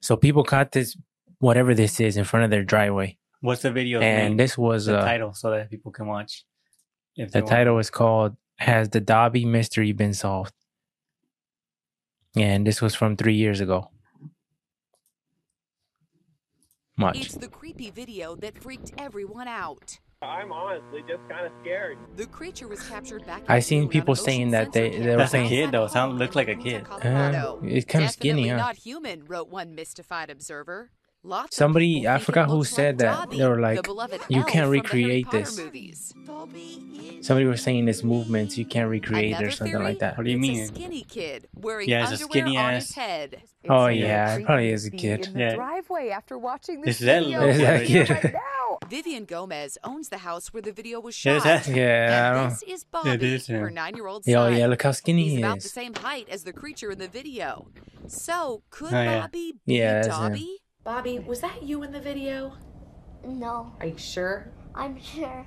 So people caught this, whatever this is, in front of their driveway, What's the video? and name? this was the uh, title so that people can watch. If the they want. title is called "Has the Dobby Mystery Been Solved?" And this was from three years ago. Much. It's the creepy video that freaked everyone out. I'm honestly just kind of scared. The creature was captured back. I in seen people saying that they- sensor they were camera That's a kid though. outside Sound Hong look like a kid. Colorado. Uh, it's kind of skinny, Definitely huh? not human, wrote one mystified observer. Lots of Somebody- I forgot who said like that. Dobby, They were like, beloved "You can't from the Harry recreate this." movies. Somebody was saying this movements you can't recreate Another or something theory? like that. What do you It's mean? A skinny kid wearing Yeah, it's a underwear skinny ass- his head. Oh yeah, so it probably is a kid. In the Yeah. driveway after watching This this is that video little kid right right right now. Vivian Gomez owns the house where the video was shot. is that- Yeah, And this is Bobby, is him. her nine-year-old Yeah, oh son. yeah, look how skinny He's he about the same height as the creature in the video. So, could Oh, yeah. Bobby be Yeah, that's him. Dobby? Bobby, was that you in the video? No, Are you sure? I'm sure.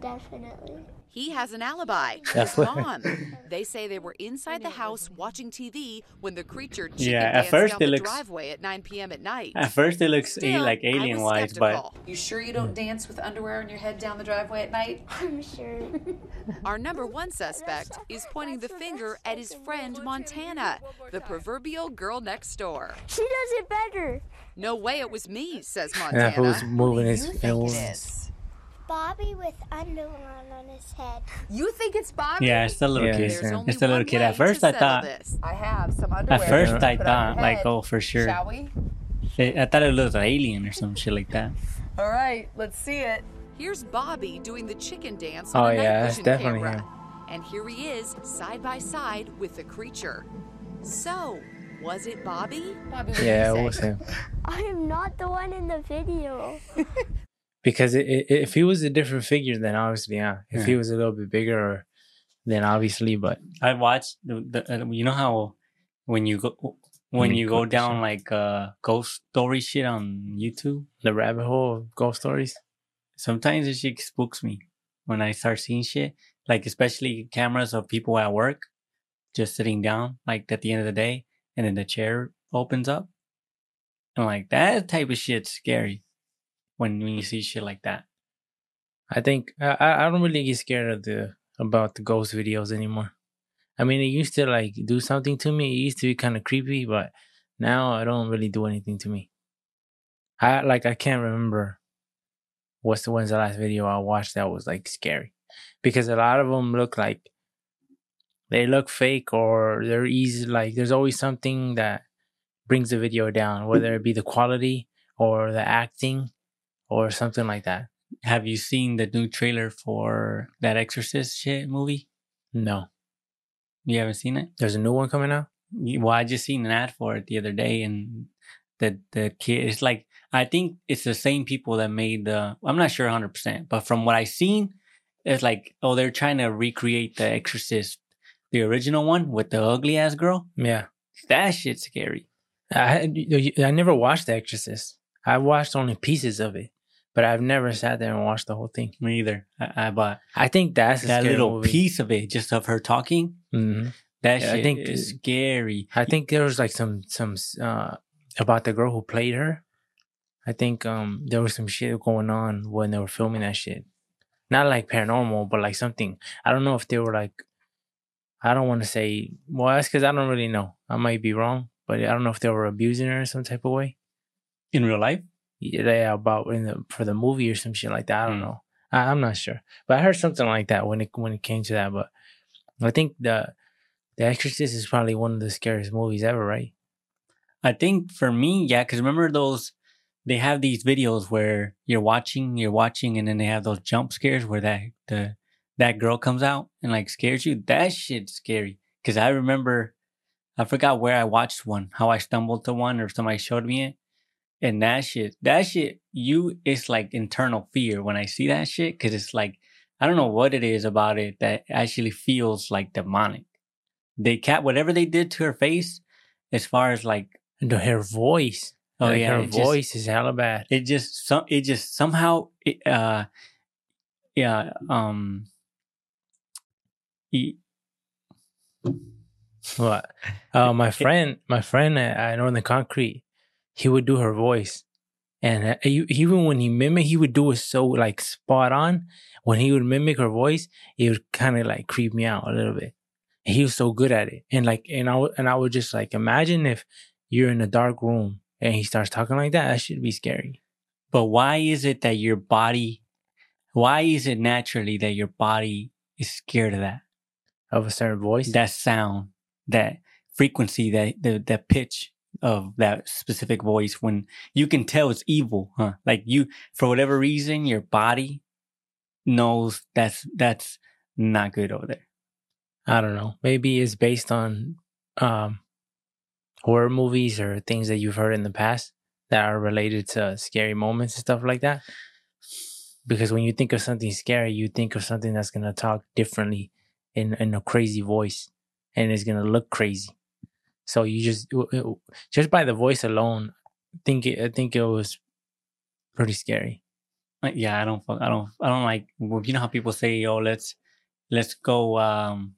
Definitely. He has an alibi. That's His what- mom. They say they were inside the house watching TV when the creature chicken Yeah, at first down it the looks- driveway at 9 p.m. at night. At first, it looks Still, like alien was wise, but. You sure you don't dance with underwear on your head down the driveway at night? I'm sure. Our number one suspect is pointing the finger at his friend Montana, the proverbial girl next door. She does it better. No way it was me, says Montana. that fool's Montana. moving you his. think it it was- is? Bobby with underwear on his head. You think it's Bobby? yeah, it's the little Yeah, kid. it's There's him. only It's the little kid. At first, I thought. this. I have some underwear. At first, I on thought like, head. oh, for sure. Shall we? I thought it looked like alien or some shit like that. All right, let's see it. Here's Bobby doing the chicken dance Oh, on a night yeah, that's vision definitely camera. him. And here he is, side by side with the creature. So, was it Bobby? Bobby, Yeah, it was him. I am not the one in the video. Because it, it, if he was a different figure, then obviously, yeah. If he was a little bit bigger, then obviously, but I watched the, the uh, you know how when you go when When you you go down like uh ghost story shit on YouTube, the rabbit hole of ghost stories. sometimes it shit spooks me when I start seeing shit. Like especially cameras of people at work just sitting down, like at the end of the day, and then the chair opens up. And like that type of shit's scary when when you see shit like that. I think I I don't really get scared of the about the ghost videos anymore. I mean, it used to like do something to me. It used to be kind of creepy, but now I don't really do anything to me. I like I can't remember what's the when's the last video I watched that was like scary, because a lot of them look like they look fake or they're easy. Like there's always something that brings the video down, whether it be the quality or the acting or something like that. Have you seen the new trailer for that Exorcist shit movie? No, You haven't seen it? there's a new one coming out. Well, I just seen an ad for it the other day, and the the kid it's like I think it's the same people that made the. I'm not sure 100, percent but from what I seen, it's like oh they're trying to recreate the Exorcist, the original one with the ugly ass girl. Yeah. That shit's scary. I I never watched The Exorcist. I watched only pieces of it, but I've never sat there and watched the whole thing. Me either. I, I but I think that's a that little movie. piece of it, just of her talking, Mhm. that Yeah, I shit think is scary. I think there was like some some uh about the girl who played her. I think um there was some shit going on when they were filming that shit. Not like paranormal, but like something. I don't know if they were like. I don't want to say. Well, that's because I don't really know. I might be wrong, but I don't know if they were abusing her in some type of way. In real life, yeah, about in the for the movie or some shit like that. I don't Hmm. know. I, I'm not sure, but I heard something like that when it when it came to that. But I think the the Exorcist is probably one of the scariest movies ever, right? I think for me, yeah, because remember those, they have these videos where you're watching, you're watching, and then they have those jump scares where that the that girl comes out and like scares you. That shit's scary. Because I remember, I forgot where I watched one, how I stumbled to one, or somebody showed me it, and that shit, that shit, you, it's like internal fear when I see that shit. Because it's like I don't know what it is about it that actually feels like demonic. They cat whatever they did to her face, as far as like And her voice. Oh like, yeah, her it just- voice is hella bad. it just some it just somehow it, uh yeah um e- What? Uh, my friend, my friend I know in the Concrete, he would do her voice, and uh, he- even when he mimic, he would do it so like spot on. When he would mimic her voice, it would kind of like creep me out a little bit. And he was so good at it, and like, and I would, and I would just like imagine if you're in a dark room and he starts talking like that, that should be scary. But why is it that your body, why is it naturally that your body is scared of that? Of a certain voice, That sound, that frequency, that the that pitch of that specific voice when you can tell it's evil, huh? Like you, for whatever reason, your body knows that's that's not good over there. I don't know. Maybe it's based on um, horror movies or things that you've heard in the past that are related to scary moments and stuff like that. Because when you think of something scary, you think of something that's gonna talk differently in in a crazy voice, and it's gonna look crazy. So you just just by the voice alone, think it, I think it was pretty scary. Like, yeah, I don't, I don't, I don't like. You know how people say, "Oh, let's, let's go." Um,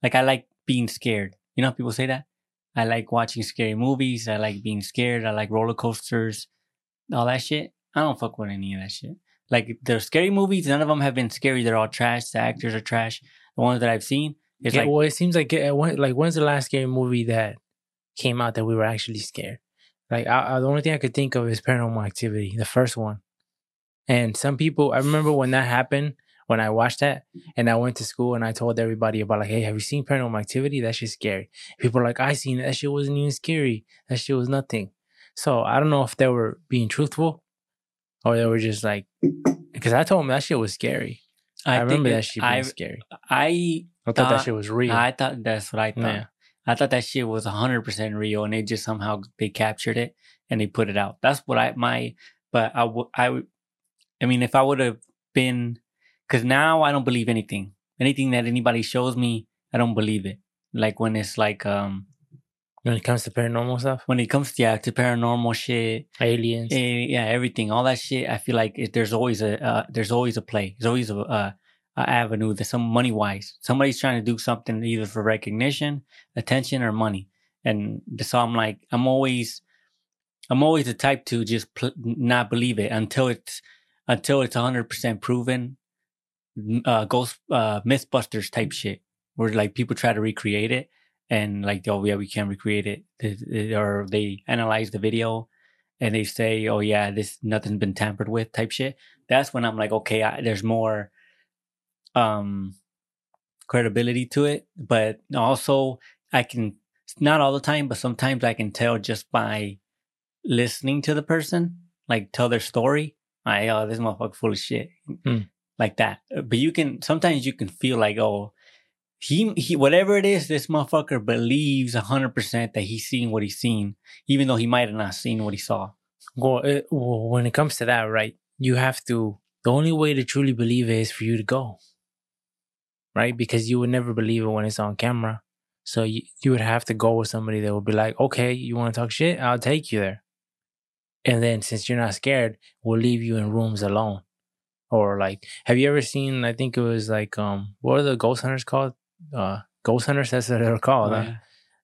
like I like being scared. You know how people say that. I like watching scary movies. I like being scared. I like roller coasters, all that shit. I don't fuck with any of that shit. Like the scary movies, none of them have been scary. They're all trash. The actors are trash. The ones that I've seen, it's yeah, like well, it seems like uh, when, like when's the last scary movie that came out that we were actually scared? Like I, I, the only thing I could think of is Paranormal Activity, the first one. And some people, I remember when that happened, when I watched that, and I went to school and I told everybody about like, hey, have you seen Paranormal Activity? That shit's scary. People are like, I seen it. That shit wasn't even scary. That shit was nothing. So I don't know if they were being truthful, or they were just like, because I told them that shit was scary. I, think remember it- that shit being I, scary. I I thought that shit was real. I thought that's what I thought. Yeah. I thought that shit was hundred percent real, and they just somehow they captured it and they put it out. That's what I my, but I would I I mean, if I would have been, because now I don't believe anything. Anything that anybody shows me, I don't believe it. Like when it's like um when it comes to paranormal stuff, when it comes to yeah to paranormal shit, aliens. eh, yeah, everything, all that shit. I feel like it, there's always a uh, there's always a play. There's always a, uh, a avenue. There's some money wise. Somebody's trying to do something either for recognition, attention, or money. And so I'm like, I'm always, I'm always the type to just pl- not believe it until it's until it's 100 percent proven. Uh, ghost uh, MythBusters type shit, where like people try to recreate it, and like, oh yeah, we can't recreate it, th- or they analyze the video and they say, "Oh yeah, this nothing's been tampered with," type shit. That's when I'm like, okay, I, there's more um credibility to it. But also, I can not all the time, but sometimes I can tell just by listening to the person, like tell their story. I oh, this motherfucker full of shit, Hmm. like that. But you can sometimes you can feel like, oh. He, he, whatever it is, this motherfucker believes hundred percent that he's seen what he's seen, even though he might have not seen what he saw. Well, it, well, when it comes to that, right? You have to. The only way to truly believe it is for you to go, right? Because you would never believe it when it's on camera. So you you would have to go with somebody that would be like, okay, you want to talk shit? I'll take you there. And then since you're not scared, we'll leave you in rooms alone. Or like, have you ever seen? I think it was like, um, what are the ghost hunters called? Uh, ghost hunters. That's what they're called. huh?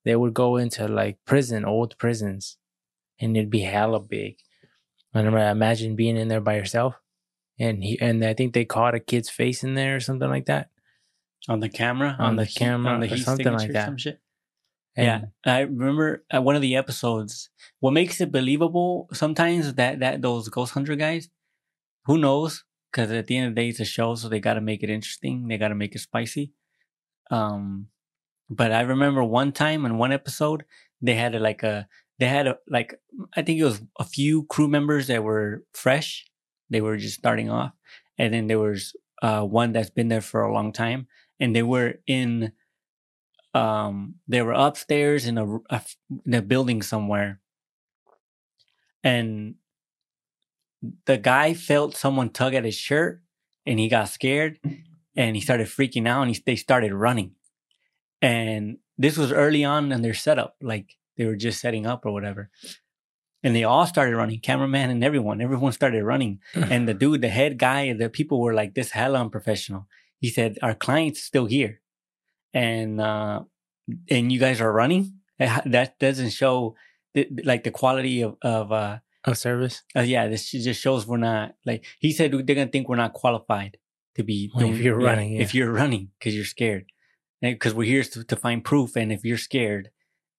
They would go into like prison, old prisons, and it'd be hella big. And I imagine being in there by yourself, and he and I think they caught a kid's face in there or something like that. On the camera, On the heat- camera or heat something like that. Some shit. And yeah, I remember at one of the episodes. What makes it believable sometimes that that those ghost hunter guys, who knows? Because at the end of the day, it's a show, so they got to make it interesting. They got to make it spicy. Um, but I remember one time in one episode, they had a, like a they had a like I think it was a few crew members that were fresh. They were just starting off, and then there was uh, one that's been there for a long time, and they were in um they were upstairs in a, a in a building somewhere. And the guy felt someone tug at his shirt and he got scared and he started freaking out and he, they started running. And this was early on in their setup like they were just setting up or whatever. And they all started running cameraman and everyone. Everyone started running. And the dude the head guy the people were like this hella unprofessional he said our client's still here and uh and you guys are running that doesn't show the, like the quality of of uh, Of service. uh yeah, this just shows we're not like he said they're gonna think we're not qualified to be Well, if you're yeah, running, yeah. if you're running because you're scared because we're here to, to find proof and if you're scared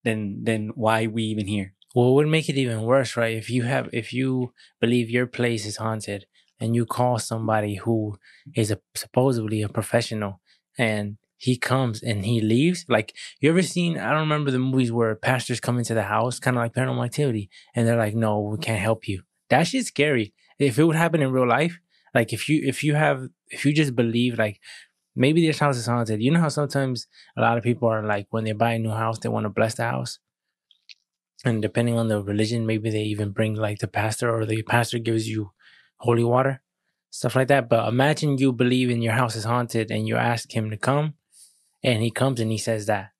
then then why we even here Well, it would make it even worse, right? If you have, if you believe your place is haunted and you call somebody who is a supposedly a professional and he comes and he leaves, like you ever seen? I don't remember the movies where pastors come into the house, kind of like Paranormal Activity, and they're like, "No, we can't help you." That shit's scary. If it would happen in real life, like if you if you have if you just believe like maybe this house is haunted, you know how sometimes a lot of people are like when they buy a new house, they want to bless the house and depending on the religion, maybe they even bring like the pastor or the pastor gives you holy water, stuff like that. But imagine you believe in your house is haunted and you ask him to come and he comes and he says that.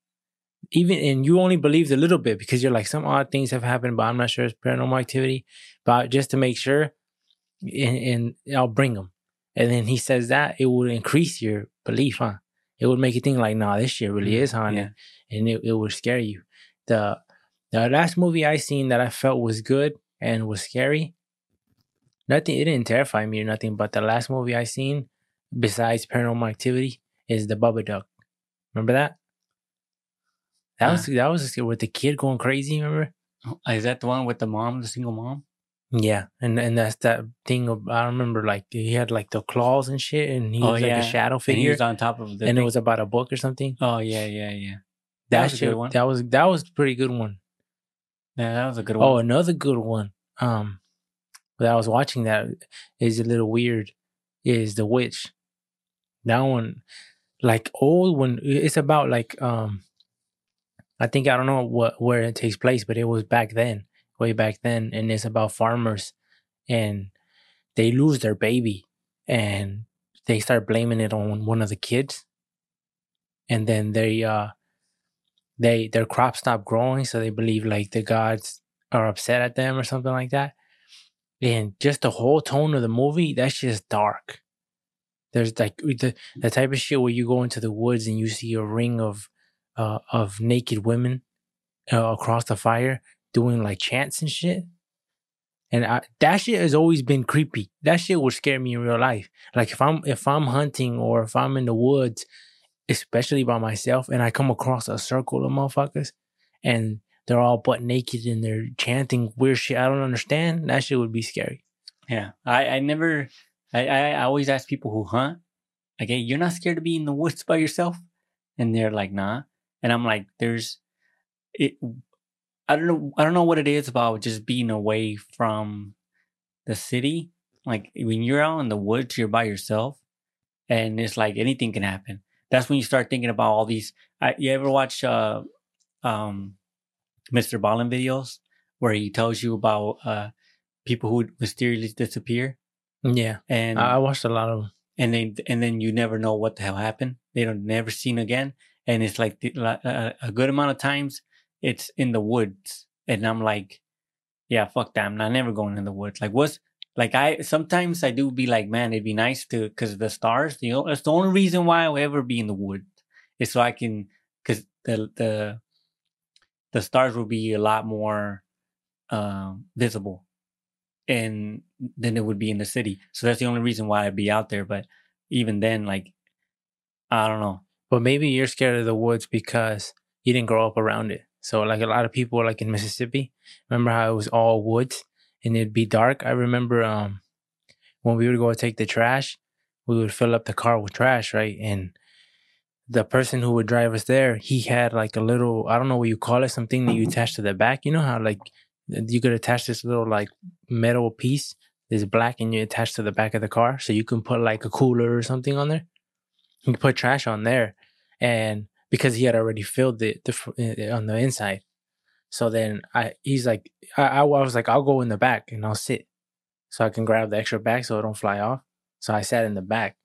Even and you only believed a little bit because you're like some odd things have happened, but I'm not sure it's paranormal activity. But just to make sure, and, and I'll bring him. And then he says that it would increase your belief, huh? It would make you think like, nah, this shit really mm, is haunted, and it, it would scare you. The the last movie I seen that I felt was good and was scary. Nothing. It didn't terrify me or nothing. But the last movie I seen, besides Paranormal Activity, is the Babadook. Remember that? That was that was with the kid going crazy. Remember? Oh, is that the one with the mom the single mom Yeah, and and that's that thing. Of, I remember like he had like the claws and shit, and he Oh, was like a shadow and he figure, was on top of the and it was about a book or something. oh yeah yeah yeah That, was a shit, that was that was a pretty good one. yeah that was a good one Oh, another good one. Um, that I was watching that is a little weird. Is the witch? That one, like old one. It's about like um, I think I don't know what where it takes place, but it was back then, way back then, and it's about farmers, and they lose their baby, and they start blaming it on one of the kids, and then they uh they their crops stop growing, so they believe like the gods are upset at them or something like that. And just the whole tone of the movie, that's just dark. There's like the the type of shit where you go into the woods and you see a ring of uh of naked women uh, across the fire doing like chants and shit. And I, that shit has always been creepy. That shit would scare me in real life. Like if I'm if I'm hunting or if I'm in the woods, especially by myself, and I come across a circle of motherfuckers, and they're all butt naked and they're chanting weird shit I don't understand. That shit would be scary. Yeah, I, I never, I, I I always ask people who hunt, hey, you're not scared to be in the woods by yourself? And they're like, nah. And I'm like, there's, it, I don't know, I don't know what it is about just being away from the city. Like when you're out in the woods, you're by yourself, and it's like anything can happen. That's when you start thinking about all these. I, you ever watch, uh, um, Mr. Ballen videos where he tells you about uh people who mysteriously disappear Yeah, and I I watched a lot of them. and then and then you never know what the hell happened. They don't never seen again, and it's like the, like, a, a good amount of times it's in the woods, and I'm like, yeah, fuck that. I'm not never going in the woods. Like what's like I sometimes I do be like, man, it'd be nice to because the stars. You know, that's the only reason why I'll ever be in the woods is so I can because the the the stars will be a lot more um, visible and than it would be in the city. So that's the only reason why I'd be out there. But even then, like, I don't know. But maybe you're scared of the woods because you didn't grow up around it. So like a lot of people like in Mississippi, remember how it was all woods and it'd be dark? I remember um when we would go take the trash, we would fill up the car with trash, right? And the person who would drive us there, he had like a little I don't know what you call it, something that you attach to the back. You know how like you could attach this little like metal piece that's black and you attach to the back of the car so you can put like a cooler or something on there. You can put trash on there and because he had already filled it the, fr- uh, on the inside. So then I, he's like, I, I was like, I'll go in the back and I'll sit, so I can grab the extra bag so it don't fly off. So I sat in the back,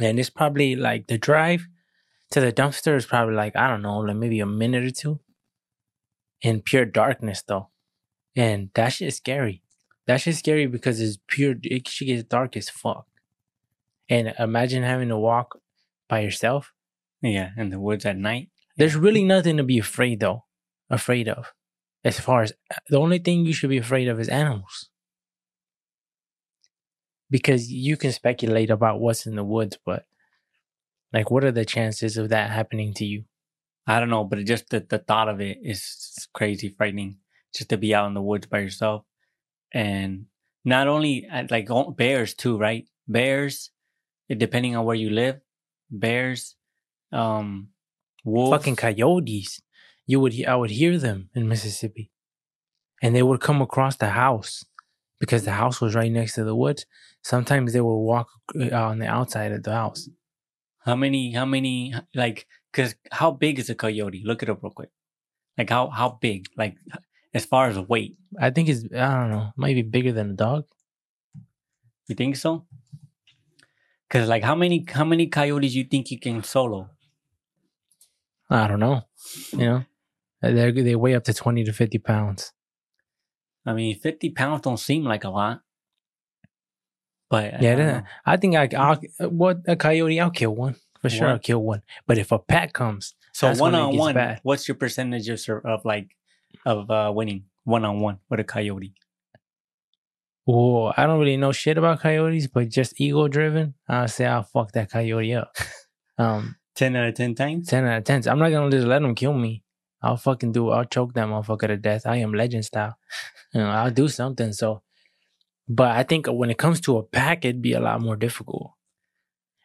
and it's probably like the drive to the dumpster is probably like I don't know, like maybe a minute or two, in pure darkness though, and that shit is scary. That shit's scary because it's pure. It should get dark as fuck. And imagine having to walk by yourself. Yeah, in the woods at night. There's really nothing to be afraid though, afraid of. as far as uh, the only thing you should be afraid of is animals. Because you can speculate about what's in the woods, but like, what are the chances of that happening to you? I don't know, but it just the, the thought of it is crazy frightening. Just to be out in the woods by yourself, and not only uh, like bears too, right? Bears, eh, depending on where you live, bears, um, wolves. Fucking coyotes. You would, I would hear them in Mississippi, and they would come across the house because the house was right next to the woods. Sometimes they would walk uh, on the outside of the house. How many? How many? Like, cause how big is a coyote? Look it up real quick. Like how how big? Like as far as weight, I think it's, I don't know, might be bigger than a dog. you think so? Cause like how many how many coyotes you think you can solo? I don't know. You know, they they weigh up to twenty to fifty pounds. I mean, fifty pounds don't seem like a lot, but I Yeah, don't then know. I think I, I'll what a coyote. I'll kill one for sure. One? I'll kill one. But if a pack comes, So one on one, bad. what's your percentage of of like of uh winning one on one with a coyote? oh, I don't really know shit about coyotes, but just ego driven, I'll say I'll fuck that coyote up. Um, Ten out of ten times. ten out of ten. I'm not gonna just let them kill me. I'll fucking do. I'll choke that motherfucker to death. I am legend style. You know, I'll do something. So, but I think when it comes to a pack, it'd be a lot more difficult.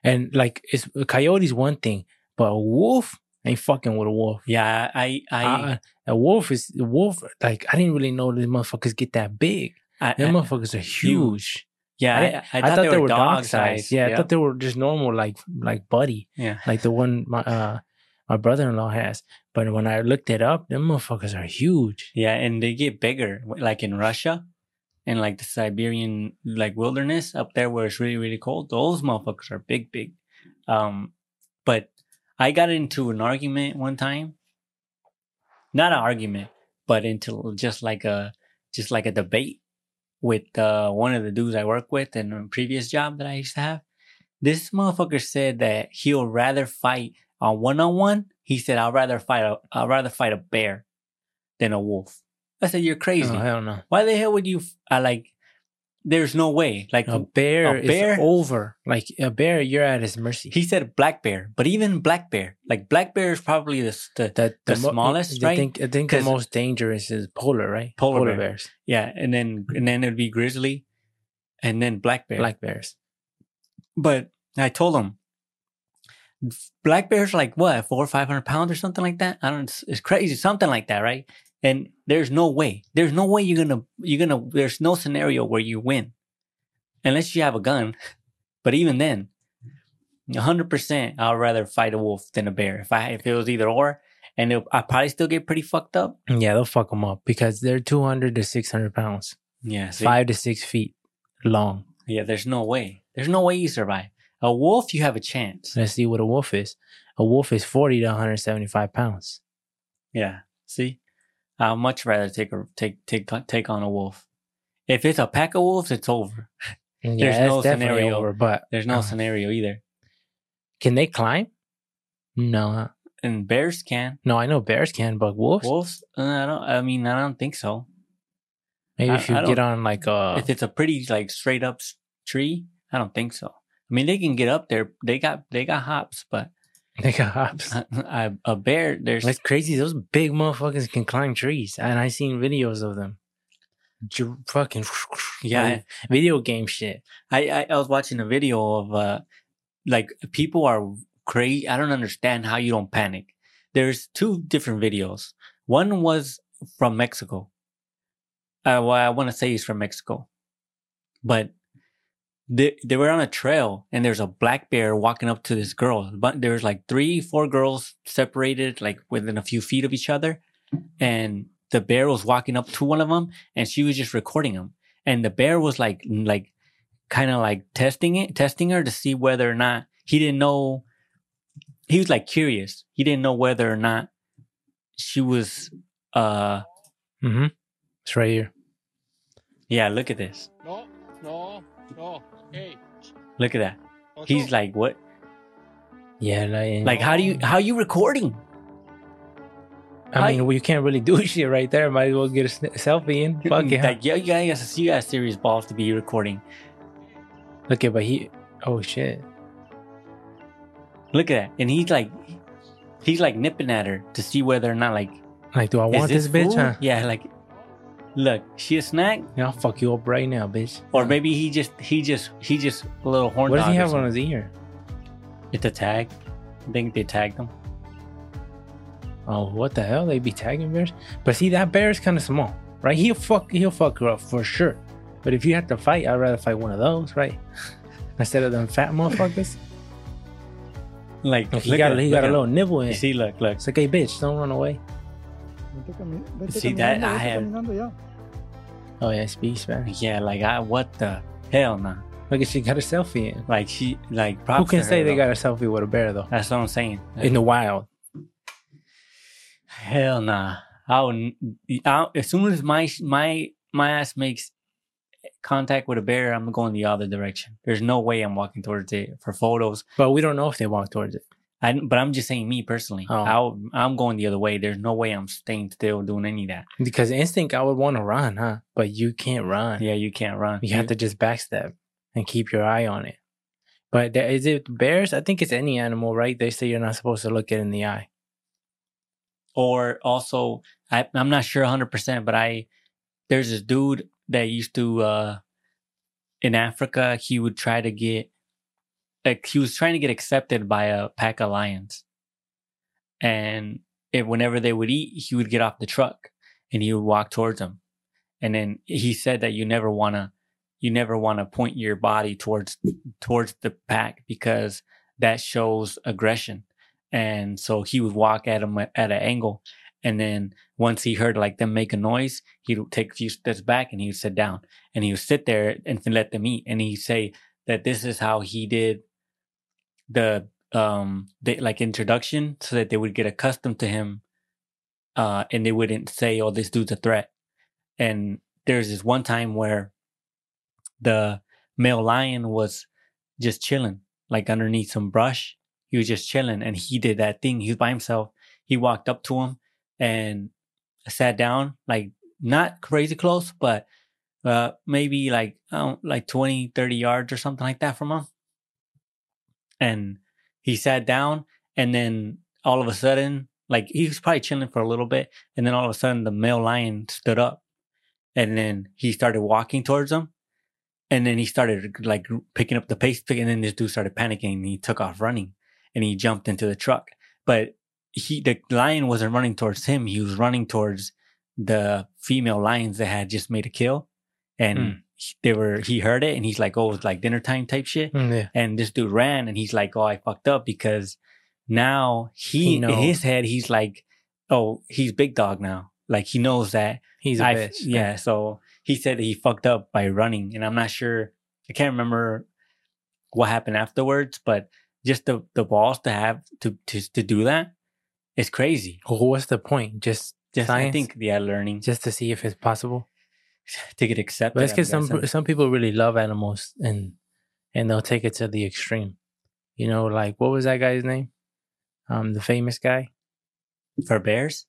And like, it's a coyote's one thing, but a wolf ain't fucking with a wolf. Yeah, I I Uh, a wolf is a wolf. Like I didn't really know these motherfuckers get that big. I, Them I- motherfuckers are huge. yeah, I, I, didn't- I, thought, they, were dog size. Yeah, I thought they were just normal, like like buddy, yeah. like the one my uh my brother in law has. But when I looked it up, them motherfuckers are huge. Yeah, and they get bigger, like in Russia, and like the Siberian like wilderness up there where it's really really cold. Those motherfuckers are big, big. Um, but I got into an argument one time. Not an argument, but into just like a just like a debate with uh, one of the dudes I work with in a previous job that I used to have. This motherfucker said that he'll rather fight a one on one. He said, "I'd rather fight a I'd rather fight a bear than a wolf." I said, "You're oh, crazy. Oh, hell no. Why the hell would you? I like. There's no way. Like A bear, a bear? is over. Like a bear, you're at his mercy. he said, black bear, but even black bear, like black bear is probably the the, the, the mo- smallest, I right? think, I think the most dangerous is polar, right? Polar bear. bears, yeah, and then and then it'd be grizzly, and then black bear. black bears. But I told him, black bears are like what four or five hundred pounds or something like that. I don't. It's, it's crazy, something like that, right? And there's no way. There's no way you're gonna you're gonna. There's no scenario where you win, unless you have a gun. But even then, hundred percent, I'd rather fight a wolf than a bear. If I if it was either or, and I probably still get pretty fucked up. Yeah, they'll fuck them up because they're 200 to 600 pounds, Yeah, see? five to six feet long. Yeah, there's no way. There's no way you survive. A wolf, you have a chance. Let's see what a wolf is. A wolf is 40 to 175 pounds. Yeah. See, I'd much rather take a take take take on a wolf. If it's a pack of wolves, it's over. And There's yeah, no scenario. over. But There's no uh, scenario either. can they climb? No. And bears can. no. I know bears can, but wolves. Wolves, uh, I don't. I mean, I don't think so. Maybe I- if you get on like a if it's a pretty like straight up tree, I don't think so. I mean, they can get up there. They got they got hops, but they got hops. a, a bear, there's It's crazy. Those big motherfuckers can climb trees, and I seen videos of them. Ju- Fucking Yeah. video game shit. I, I I was watching a video of uh like people are crazy. I don't understand how you don't panic. There's two different videos. One was from Mexico. Uh, well, I want to say he's from Mexico, but they they were on a trail and there's a black bear walking up to this girl. But there's like three, four girls separated like within a few feet of each other, and the bear was walking up to one of them and she was just recording him. And the bear was like like kind of like testing it, testing her to see whether or not he didn't know. He was like curious. He didn't know whether or not she was. Uh, Mm-hmm. It's right here. yeah. Look at this. No, no, no. Hey. Look at that. Oh, he's like, what? Yeah, like, Like, how do you how are you recording? I I- mean, we can't really do shit right there. Might as well get a selfie in. Fuck yeah. Like, yeah, you guys, you got serious balls to be recording. Okay, but he. Oh shit. Look at that, and he's like, he's like nipping at her to see whether or not like Like, do I want this, bitch? Huh? Yeah, like, look, she a snack, Yeah, I'll fuck you up right now, bitch. or maybe he just he just he just a little horn. What does he have on his ear? It's a tag. I think they tagged him. Oh, what the hell? They be tagging bears? But see, that bear is kind of small, right? He'll fuck, he'll fuck her up for sure. But if you have to fight, I'd rather fight one of those, right? Instead of them fat motherfuckers. Like, he got, at- he got a little nibble in. You see, look, look. It's like, hey, bitch, don't run away. See that I have. Oh yeah, speak Spanish. Yeah, like I what the hell, nah. Look she got a selfie in. Like she, like Who can to say her, they though. got a selfie with a bear though? That's what I'm saying. In the wild. Hell nah. I would, I, as soon as my my my ass makes contact with a bear, I'm going the other direction. There's no way I'm walking towards it for photos. But we don't know if they walk towards it. I, but I'm just saying me personally. Oh. I'll, I'm going the other way. There's no way I'm staying still doing any of that. Because instinct, I would want to run, huh? But you can't run. Yeah, you can't run. You have to just backstep and keep your eye on it. But there, is it bears? I think it's any animal, right? They say you're not supposed to look it in the eye. or also I, I'm not sure 100%, but I there's this dude that used to uh in Africa, he would try to get like he was trying to get accepted by a pack of lions. And whenever they would eat, he would get off the truck and he would walk towards them. And then he said that you never want to you never want to point your body towards towards the pack because that shows aggression and so he would walk at him at an angle and then once he heard like them make a noise he would take a few steps back and he would sit down and he would sit there and let them eat and he'd say that this is how he did the um like introduction so that they would get accustomed to him uh and they wouldn't say oh this dude's a threat and there's this one time where the male lion was just chilling like underneath some brush he was just chilling and he did that thing. He was by himself. He walked up to him and sat down, like not crazy close, but uh, maybe like, I don't, like 20, 30 yards or something like that from him. And he sat down and then all of a sudden, like he was probably chilling for a little bit. And then all of a sudden the male lion stood up and then he started walking towards him. And then he started like picking up the pace, and then this dude started panicking and he took off running and he jumped into the truck. But he, the lion wasn't running towards him. He was running towards the female lions that had just made a kill. And Hmm. He- they were, he heard it and he's like, oh, it's like dinner time type shit. Mm, yeah. And this dude ran and he's like, oh, I fucked up because now he, He in his head, he's like, oh, he's big dog now. Like he knows that He's a I- bitch. Yeah, so he said that he fucked up by running, and I'm not sure. I can't remember what happened afterwards, but just the the balls to have to to to do that is crazy. Well, what's the point? Just Just I Science? think yeah, learning just to see if it's possible. to get accepted. But it's because some some people really love animals and and they'll take it to the extreme. You know, like what was that guy's name? Um, the famous guy, for bears.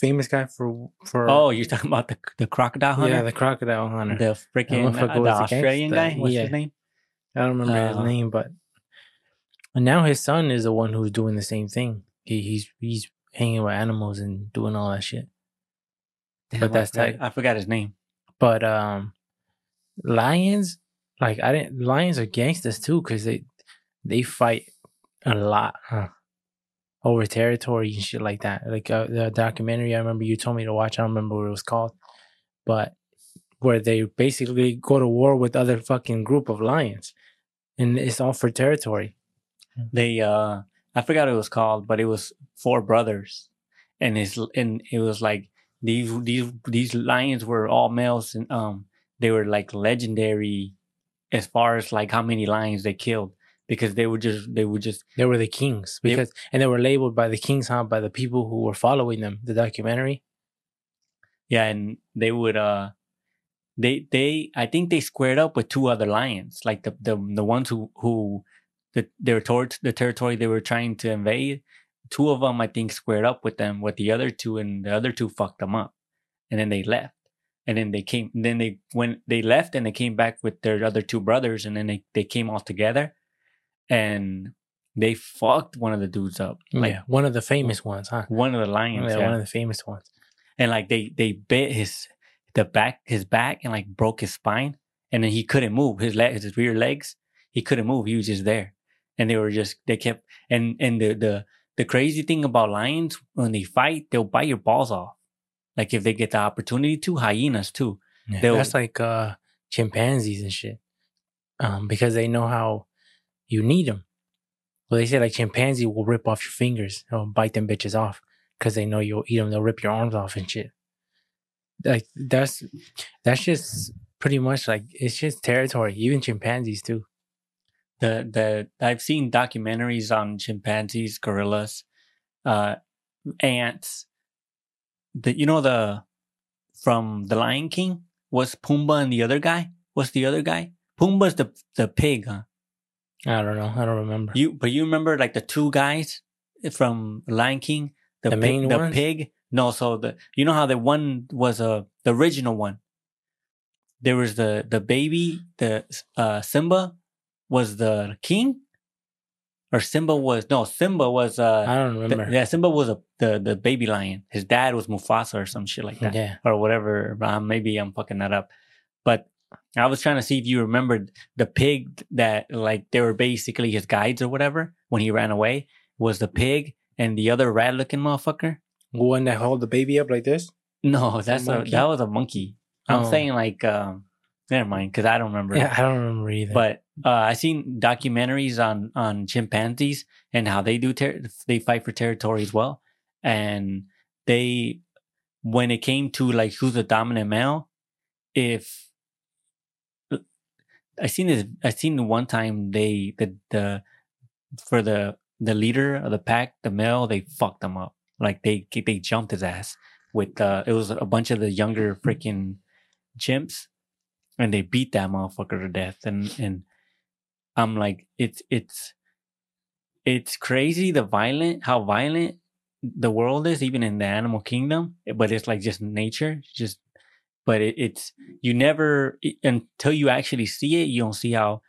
famous guy for for Oh, you're talking about the the crocodile hunter, yeah, the crocodile hunter. the freaking uh, the Australian guy. What's Yeah. his name? I don't remember his Uh, name, but and now his son is the one who's doing the same thing. He, he's he's hanging with animals and doing all that shit. Damn, But I that's forgot- tight. I forgot his name. But um, lions, like I didn't. Lions are gangsters too, because they they fight a lot huh? over territory and shit like that. Like uh, the documentary, I remember you told me to watch. I don't remember what it was called, but where they basically go to war with other fucking group of lions, and it's all for territory. they uh I forgot what it was called, but it was four brothers, and it's and it was like these these these lions were all males, and um they were like legendary as far as like how many lions they killed because they were just they were just They were the kings They- because, and they were labeled by the kings, huh? By the people who were following them. The documentary. yeah, and they would uh they they I think they squared up with two other lions, like the the the ones who who the their towards the territory they were trying to invade. Two of them I think squared up with them with the other two, and the other two fucked them up, and then they left. And then they came. Then they when they left, and they came back with their other two brothers, and then they they came all together, and they fucked one of the dudes up, like yeah, one of the famous ones, huh? one of the lions. Yeah, yeah. one of the famous ones. and like they they bit his the back his back and like broke his spine and then he couldn't move his leg his rear legs he couldn't move he was just there and they were just they kept and and the the the crazy thing about lions when they fight they'll bite your balls off like if they get the opportunity to hyenas too Yeah, They'll- that's like uh, chimpanzees and shit. Um, because they know how you need them. Well, they say like chimpanzee will rip off your fingers or bite them bitches off because they know you'll eat them. They'll rip your arms off and shit. Like that's that's just pretty much like it's just territory. Even chimpanzees too. The the I've seen documentaries on chimpanzees, gorillas, uh, ants. The you know the from the Lion King was Pumbaa and the other guy. What's the other guy? Pumbaa's the the pig, huh? I don't know. I don't remember. You but you remember like the two guys from Lion King, the, The pig, the pig. No, so the you know how the one was uh, the original one. There was the the baby, the uh Simba was the king, or Simba was no Simba was uh I don't remember. yeah Simba was a, the the baby lion. His dad was Mufasa or some shit like that yeah. or whatever. Uh, maybe I'm fucking that up. But I was trying to see if you remembered the pig that, like, they were basically his guides or whatever when he ran away. Was the pig and the other rat looking motherfucker? One that held the baby up like this. No, that's a, monkey? that was a monkey. I'm Oh. saying like, um, never mind, because I don't remember. Yeah, I don't remember either. But uh, I seen documentaries on on chimpanzees and how they do ter- they fight for territory as well, and they when it came to like who's the dominant male, if I seen this, I seen one time they the the for the the leader of the pack, the male, they fucked him up. Like they they jumped his ass with uh it was a bunch of the younger freaking chimps and they beat that motherfucker to death and and i'm like it's it's it's crazy the violent how violent the world is even in the animal kingdom but it's like just nature just but it, it's you never it- until you actually see it you don't see how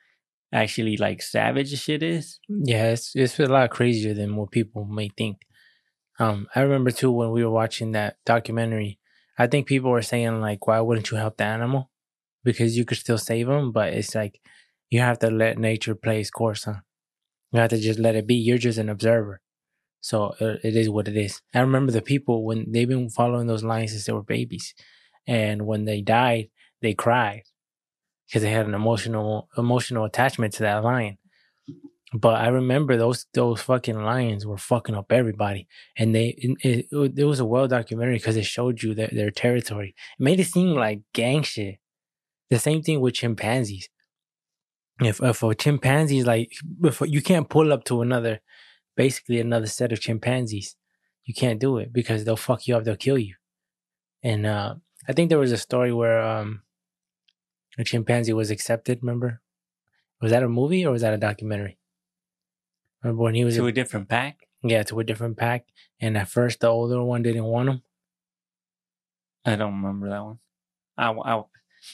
actually like savage shit is Yeah, it's it's a lot crazier than what people may think. Um, I remember too when we were watching that documentary. I think people were saying like, "Why wouldn't you help the animal?" Because you could still save them, but it's like you have to let nature play its course. Huh? You have to just let it be. You're just an observer, so it, it is what it is. I remember the people when they've been following those lions since they were babies, and when they died, they cried because they had an emotional emotional attachment to that lion. But I remember those those fucking lions were fucking up everybody, and they it, it, it was a well documentary because it showed you their, their territory. It made it seem like gang shit. The same thing with chimpanzees. If if a chimpanzee is like if you can't pull up to another, basically another set of chimpanzees, you can't do it because they'll fuck you up. They'll kill you. And uh, I think there was a story where um, a chimpanzee was accepted. Remember, was that a movie or was that a documentary? Remember when he was to a, a different pack yeah to a different pack, and at first the older one didn't want him. i don't remember that one i, I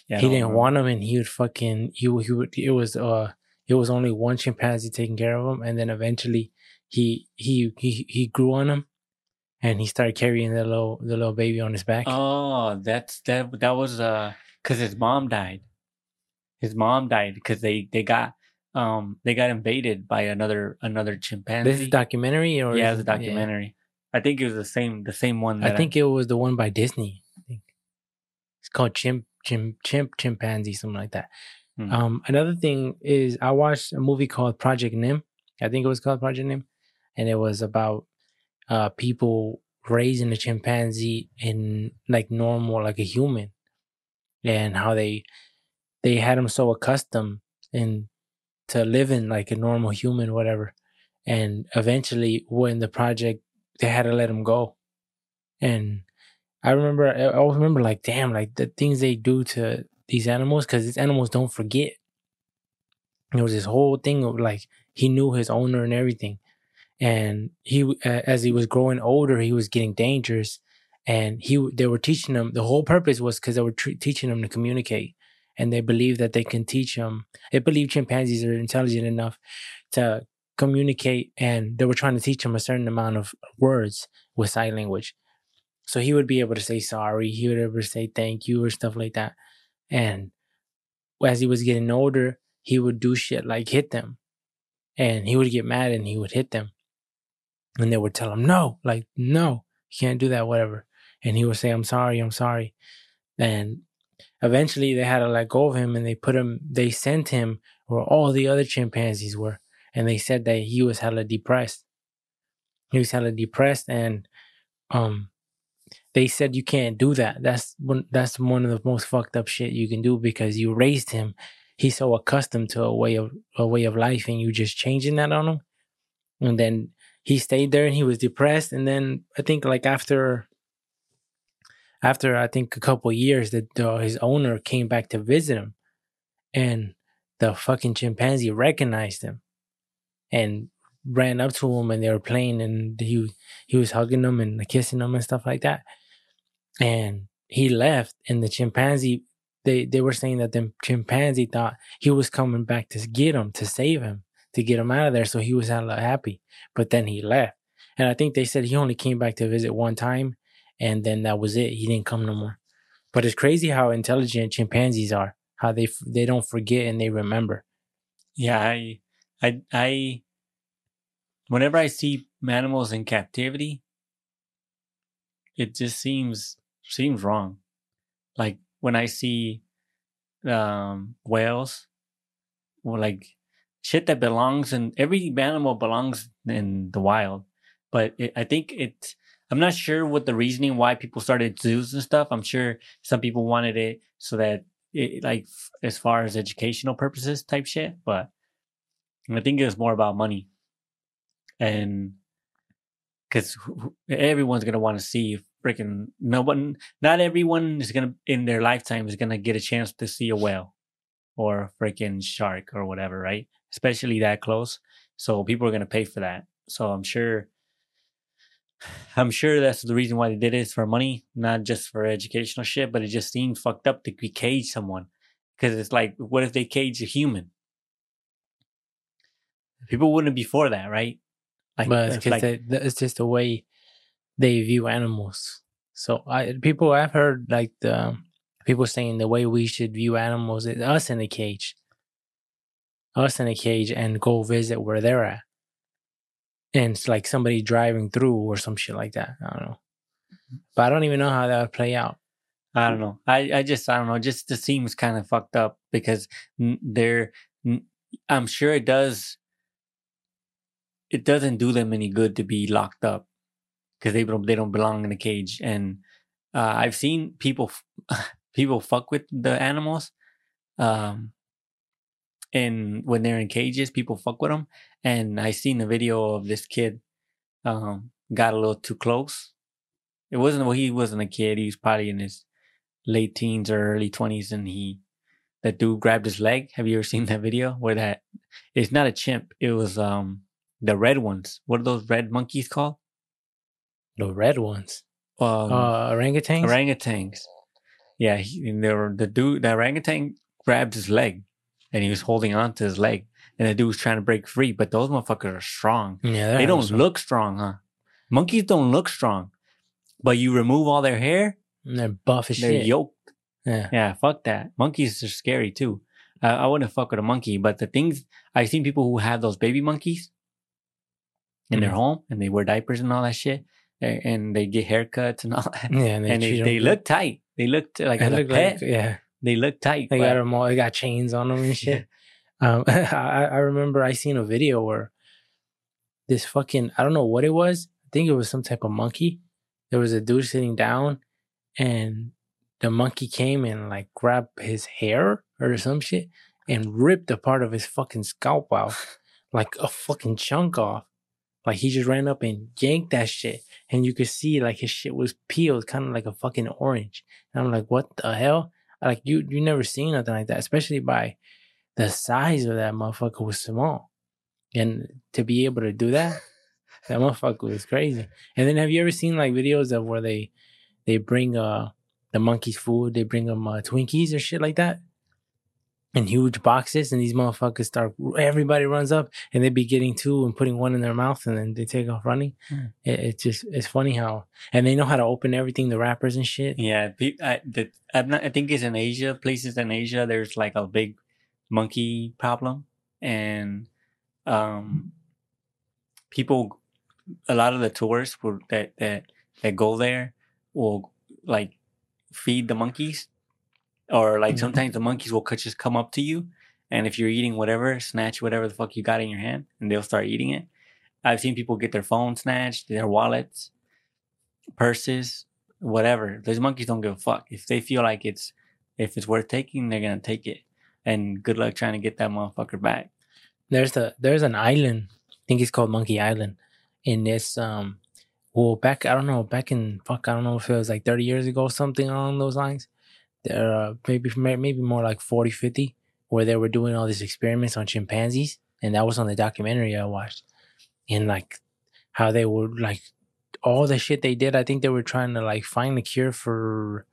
yeah, he didn't remember. want him, and he would fucking he would- he would it was uh it was only one chimpanzee taking care of him, and then eventually he he he he grew on him, and he started carrying the little the little baby on his back. Oh, that's that. That was uh, cause his mom died. His mom died because they they got um they got invaded by another another chimpanzee. this is documentary or yeah, it's a documentary. I think it was the same the same one. I think it was the one by Disney. I think it's called Chimp Chimp Chimp Chimpanzee something like that. Hmm. Um, another thing is I watched a movie called Project Nim. I think it was called Project Nim, and it was about uh people raising a chimpanzee in like normal like a human, and how they they had him so accustomed and to living like a normal human, whatever. And eventually, when the project, they had to let him go. And I remember, I always remember, like, damn, like the things they do to these animals, because these animals don't forget. There was this whole thing of like he knew his owner and everything, and he as he was growing older, he was getting dangerous, and he they were teaching him. The whole purpose was because they were teaching him to communicate, and they believe that they can teach him. They believe chimpanzees are intelligent enough to communicate, and they were trying to teach him a certain amount of words with sign language. So he would be able to say sorry, he would be able to say thank you or stuff like that. And as he was getting older, he would do shit like hit them. And he would get mad and he would hit them. And they would tell him, no, like, no, you can't do that, whatever. And he would say, I'm sorry, I'm sorry. And eventually they had to let go of him and they put him, they sent him where all the other chimpanzees were. And they said that he was hella depressed. He was hella depressed and, um, they said you can't do that. That's one. That's one of the most fucked up shit you can do because you raised him. He's so accustomed to a way of a way of life, and you just changing that on him. And then he stayed there, and he was depressed. And then I think like after, after I think a couple years, that his owner came back to visit him, and the fucking chimpanzee recognized him, and ran up to him and they were playing and he he was hugging them and kissing them and stuff like that and he left and the chimpanzee they they were saying that the chimpanzee thought he was coming back to get him to save him to get him out of there so he was hella happy. But then he left. And i think they said he only came back to visit one time and then that was it. He didn't come no more. But it's crazy how intelligent chimpanzees are how they they don't forget and they remember. Yeah, I, I, I. Whenever I see animals in captivity, it just seems seems wrong. Like when I see um, whales, like shit that belongs in every animal belongs in the wild, but it, I think it's. I'm not sure what the reasoning why people started zoos and stuff. I'm sure some people wanted it so that it, like as far as educational purposes type shit, but I think it was more about money. And because everyone's gonna want to see freaking no one, not everyone is gonna in their lifetime is gonna get a chance to see a whale or a freaking shark or whatever, right? Especially that close. So people are gonna pay for that. So I'm sure. I'm sure that's the reason why they did it is for money, not just for educational shit. But it just seems fucked up to cage someone because it's like, what if they cage a human? People wouldn't be for that, right? Like, but it's, like they- it's just a way they view animals. So I people I've heard like the people saying the way we should view animals is us in a cage, us in a cage, and go visit where they're at, and it's like somebody driving through or some shit like that. I don't know, but I don't even know how that would play out. I don't know. I, I just I don't know. Just it seems kind of fucked up because they're. I'm sure it does. It doesn't do them any good to be locked up because they don't they don't belong in a cage. And uh, I've seen people people fuck with the animals, um, and when they're in cages, people fuck with them. And I seen a video of this kid, um, got a little too close. It wasn't well, he wasn't a kid. He was probably in his late teens or early twenties, and he that dude grabbed his leg. Have you ever seen that video where that it's not a chimp? It was um the red ones. What are those red monkeys called? The red ones, Um, uh, orangutans. orangutans. Yeah, he, and they were the dude. The orangutan grabbed his leg, and he was holding on to his leg, and the dude was trying to break free. But those motherfuckers are strong. yeah, They they're don't look strong, huh? Monkeys don't look strong, but you remove all their hair, They're buff as they're shit. yoked. Yeah, Yeah, fuck that. Monkeys are scary too. I, I wouldn't fuck with a monkey, but the things I've seen people who have those baby monkeys in their Mhm. home and they wear diapers and all that shit, and they get haircuts and all that, yeah, and they, and they, they look tight. They look t- like They look pet. like yeah. they look tight. They got them all. They got chains on them and shit. um, I, I remember I seen a video where this fucking I don't know what it was. I think it was some type of monkey. There was a dude sitting down, and the monkey came and like grabbed his hair or some shit and ripped a part of his fucking scalp out, like a fucking chunk off. Like he just ran up and yanked that shit, and you could see like his shit was peeled, kind of like a fucking orange. And I'm like, what the hell? Like you, you never seen nothing like that, especially by the size of that motherfucker was small, and to be able to do that, that motherfucker was crazy. And then have you ever seen like videos of where they they bring uh the monkeys food, they bring them uh, Twinkies or shit like that in huge boxes, and these motherfuckers start. Everybody runs up, and they be getting two and putting one in their mouth, and then they take off running. Hmm. It, it's just it's funny how, and they know how to open everything, the wrappers and shit. Yeah, I, the, I'm not, I think it's in Asia. Places in Asia, there's like a big monkey problem, and um, people, a lot of the tourists will, that that that go there will like feed the monkeys, or like Mhm. sometimes the monkeys will just come up to you, and if you're eating whatever, snatch whatever the fuck you got in your hand, and they'll start eating it. I've seen people get their phone snatched, their wallets, purses, whatever. Those monkeys don't give a fuck. If they feel like it's if it's worth taking, they're gonna take it. And good luck trying to get that motherfucker back. There's a there's an island, I think it's called Monkey Island, in this um, well back I don't know back in fuck I don't know if it was like 30 years ago something along those lines. There uh, maybe maybe more like 40, 50, where they were doing all these experiments on chimpanzees, and that was on the documentary I watched, and like how they were like all the shit they did. I think they were trying to like find a cure for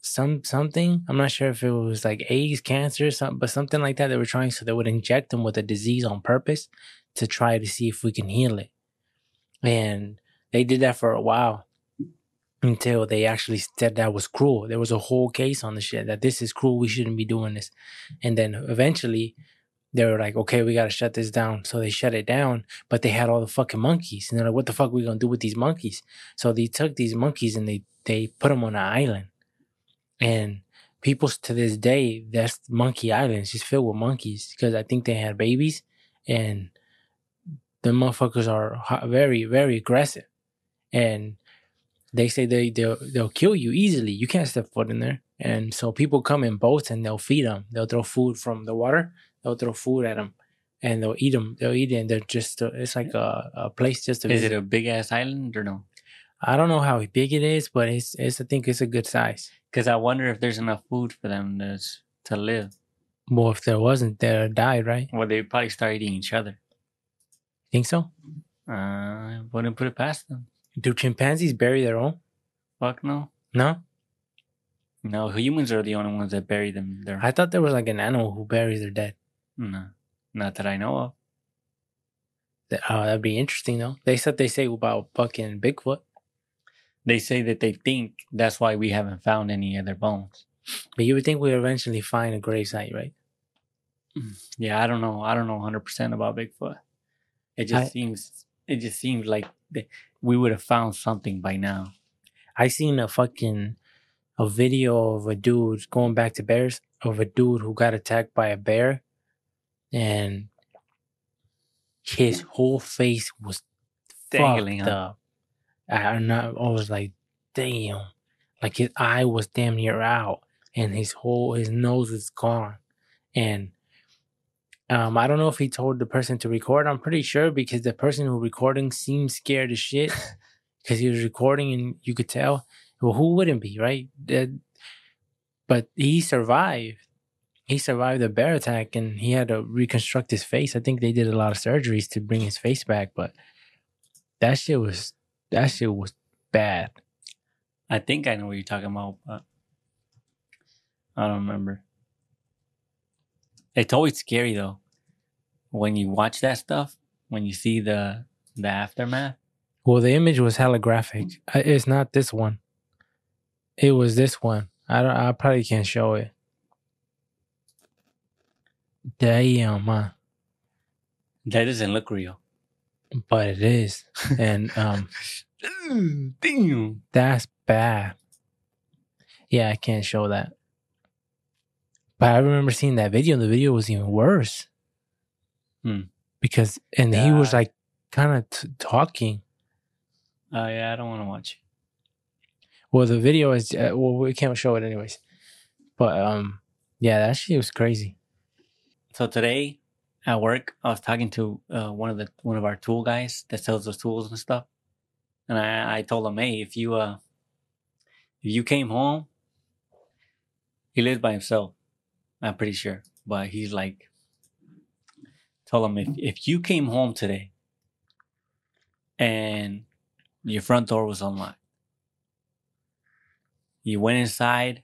some something. I'm not sure if it was like AIDS, cancer, something, but something like that. They were trying so they would inject them with a disease on purpose to try to see if we can heal it. And they did that for a while until they actually said that was cruel. There was a whole case on the shit that this is cruel. We shouldn't be doing this. And then eventually they were like, okay, we got to shut this down. So they shut it down, but they had all the fucking monkeys. And they're like, what the fuck are we going to do with these monkeys? So they took these monkeys and they, they put them on an island. And people to this day, that's Monkey Island. It's just filled with monkeys because I think they had babies and the motherfuckers are very, very aggressive. And they say they, they'll, they'll kill you easily. You can't step foot in there. And so people come in boats and they'll feed them. They'll throw food from the water. They'll throw food at them and they'll eat them. They'll eat it. And they're just, uh, it's like a, a place just to Is visit. it a big ass island or no? I don't know how big it is, but it's, it's, I think it's a good size. Because I wonder if there's enough food for them to to live. Well, if there wasn't, they'd die, right? Well, they'd probably start eating each other. Think so? Uh, wouldn't put it past them. Do chimpanzees bury their own? Fuck no. No, No, humans are the only ones that bury them. There. I thought there was like an animal who buries their dead. no, not that I know of. That, oh, uh, that'd be interesting though. They said they say about fucking Bigfoot, They say that they think that's why we haven't found any of their bones. but you would think we'd eventually find a gravesite, right? Mm, yeah, I don't know. I don't know 100% about Bigfoot. It just I- seems it just seems like th- we would have found something by now. I seen a fucking a video of a dude going back to bears of a dude who got attacked by a bear, and his whole face was Dangling, fucked huh? up. I, I'm not- I was like, damn, like his eye was damn near out, and his whole his nose is gone, and um, I don't know if he told the person to record. I'm pretty sure because the person who recording seemed scared as shit because he was recording and you could tell. Well, who wouldn't be, right? But he survived. He survived the bear attack and he had to reconstruct his face. I think they did a lot of surgeries to bring his face back, but that shit was that shit was bad. I think I know what you're talking about, but I don't remember. It's always scary though when you watch that stuff. When you see the the aftermath. Well, the image was hella graphic. It's not this one. It was this one. I don't. I probably can't show it. Damn, man. That doesn't look real. But it is, and um, Damn. that's bad. Yeah, I can't show that. But I remember seeing that video. and The video was even worse. Hmm. Because and he was like kind of t- talking. Oh yeah, I don't want to watch. Well, the video is uh, well, we can't show it anyways. But um, yeah, that shit was crazy. So today at work, I was talking to uh, one of the one of our tool guys that sells us tools and stuff, and I, I told him, hey, if you uh, if you came home, he lives by himself. I'm pretty sure, but he's like, told him if if you came home today, and your front door was unlocked. You went inside,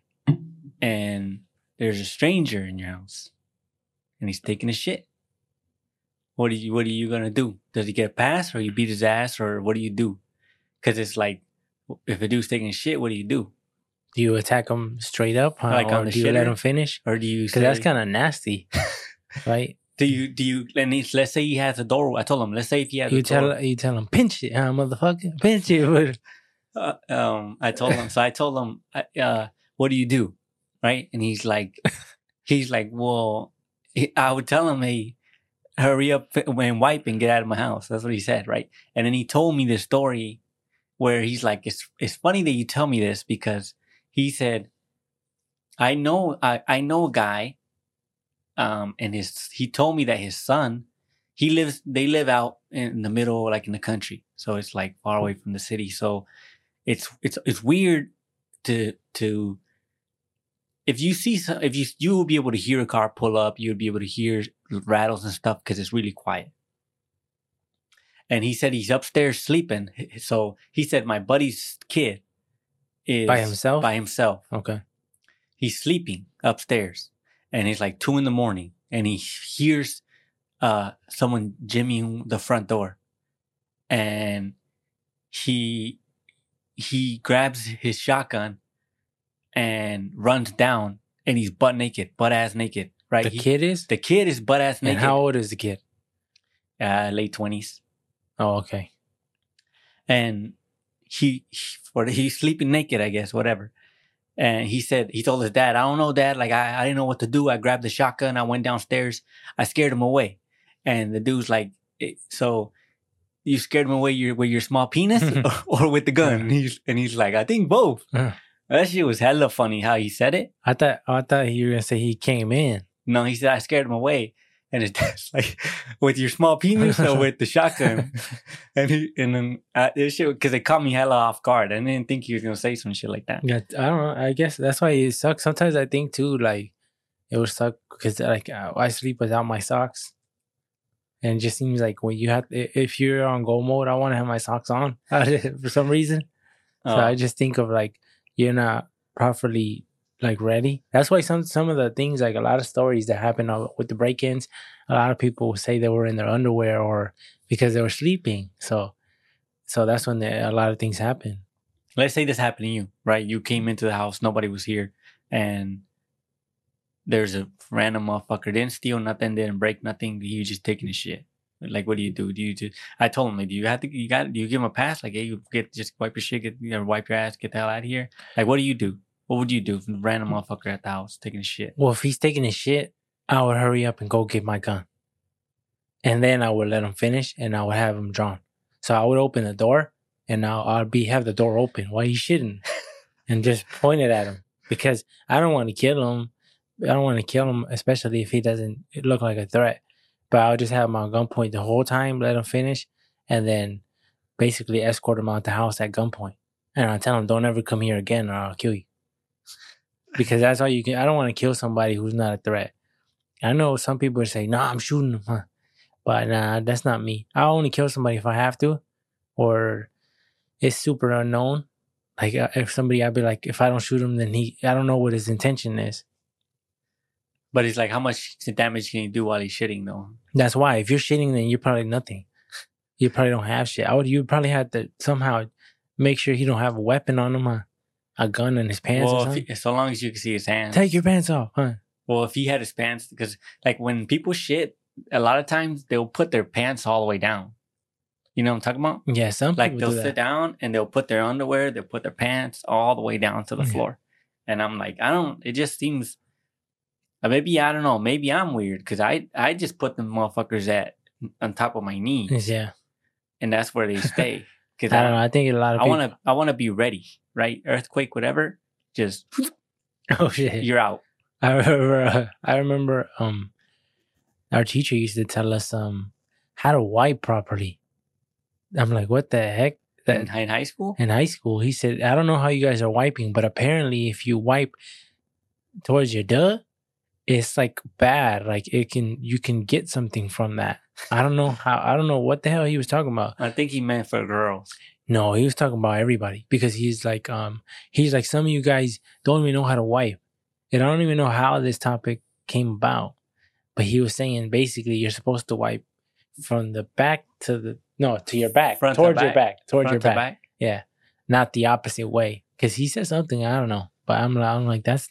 and there's a stranger in your house, and he's taking a shit. What are you What are you gonna do? Does he get a pass, or you beat his ass, or what do you do? Because it's like, if a dude's taking shit, what do you do? Do you attack him straight up, huh? Like or on the do you let him finish? Or do you? Because that's kind of nasty, right? Do you do you? And let's say he has a door. I told him. Let's say if he has You a door. tell you tell him pinch it, huh, motherfucker, pinch it. uh, um, I told him. So I told him, uh, "What do you do?" Right? And he's like, he's like, "Well," I would tell him, "Hey, hurry up and wipe and get out of my house." That's what he said, right? And then he told me the story where he's like, "It's it's funny that you tell me this because he said, I know I I know a guy, um, and his he told me that his son." He lives. They live out in the middle, like in the country, so it's like far away from the city. So it's it's it's weird to to if you see some, if you you will be able to hear a car pull up, you'll be able to hear rattles and stuff because it's really quiet. And he said he's upstairs sleeping. So he said my buddy's kid is By himself? By himself. Okay. He's sleeping upstairs, and it's like two in the morning, and he hears uh someone jimmying the front door, and he he grabs his shotgun and runs down and he's butt naked, butt ass naked. Right? The He- kid is. the kid is butt ass And naked. how old is the kid? uh, late twenties. Oh, okay. And he, he or he's sleeping naked, I guess, whatever. And he said he told his dad, I don't know, dad, like I, I didn't know what to do. I grabbed the shotgun, I went downstairs, I scared him away. And the dude's like, "Eh, so you scared him away your, with your small penis or, or with the gun? And he's and he's like, I think both. Uh. That shit was hella funny how he said it. I thought I thought you were gonna say he came in. No, he said I scared him away. And his dad's like, with your small penis or with the shotgun? And he and then uh, this shit because it caught me hella off guard. I didn't think he was gonna say some shit like that. Yeah, I don't know. I guess that's why it sucks. Sometimes I think too, like it would suck because like I I sleep without my socks, and it just seems like when you have if you're on go mode, I want to have my socks on for some reason. So Oh. I just think of like you're not properly like ready. That's why some some of the things like a lot of stories that happen uh, with the break-ins, a lot of people say they were in their underwear or because they were sleeping. So so that's when the, a lot of things happen. Let's say this happened to you, right? You came into the house, nobody was here, and there's a random motherfucker didn't steal nothing, didn't break nothing. He was just taking a shit. Like, what do you do? Do you just? I told him, like, do you have to? You got? Do you give him a pass? Like, hey, you get just wipe your shit, get you know, wipe your ass, get the hell out of here. Like, what do you do? What would you do? if a Random hmm. motherfucker at the house taking a shit. Well, if he's taking his shit, I would hurry up and go get my gun. And then I would let him finish and I would have him drawn. So I would open the door and I'll, I'll be have the door open while he's shitting and just point it at him because I don't want to kill him. I don't want to kill him, especially if he doesn't look like a threat. But I'll just have my gun point the whole time, let him finish, and then basically escort him out the house at gunpoint. And I'll tell him, don't ever come here again or I'll kill you because that's all you can. I don't want to kill somebody who's not a threat. I know some people say, "No, I'm shooting them," huh? but nah, that's not me. I only kill somebody if I have to, or it's super unknown. Like uh, if somebody, I'd be like, if I don't shoot him, then he, I don't know what his intention is. But it's like, how much damage can you do while he's shitting, though? That's why if you're shitting, then you're probably nothing. You probably don't have shit. I would. You probably have to somehow make sure he don't have a weapon on him, huh? A gun in his pants or Well, he, so long as you can see his hands. Take your pants off, huh? Well, if he had his pants, because like when people shit, a lot of times they'll put their pants all the way down. You know what I'm talking about? Yeah, some Like they'll do sit down and they'll put their underwear, they'll put their pants all the way down to the Yeah. floor. And I'm like, I don't. It just seems. uh, Maybe I don't know. Maybe I'm weird because I I just put them motherfuckers at on top of my knees, Yeah, and that's where they stay. Because I don't know. I think a lot of I want to I want to be ready, right? Earthquake, whatever. Just Oh shit! you're out. I remember. I remember. Um, our teacher used to tell us um how to wipe properly. I'm like, what the heck? That In, in high school, in high school, he said, I don't know how you guys are wiping, but apparently, if you wipe towards your duh, it's like bad. Like it can, you can get something from that. I don't know how. I don't know what the hell he was talking about. I think he meant for girls. No, he was talking about everybody because he's like, um, he's like, some of you guys don't even know how to wipe. And I don't even know how this topic came about, but he was saying basically you're supposed to wipe from the back to the no to your back, Front to towards your back. back, towards Front your to back. back. Yeah, not the opposite way. Because he said something I don't know, but I'm like, I'm like that's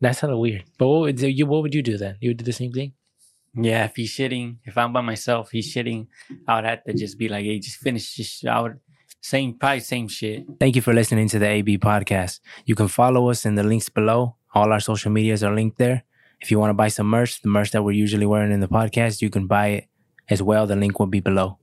that's hella weird. But what would you what would you do then? You would do the same thing? Yeah, if he's shitting, if I'm by myself, he's shitting, I would have to just be like, hey, just finish this. I would, same, probably same shit. Thank you for listening to the AB podcast. You can follow us in the links below. All our social medias are linked there. If you want to buy some merch, the merch that we're usually wearing in the podcast, you can buy it as well. The link will be below.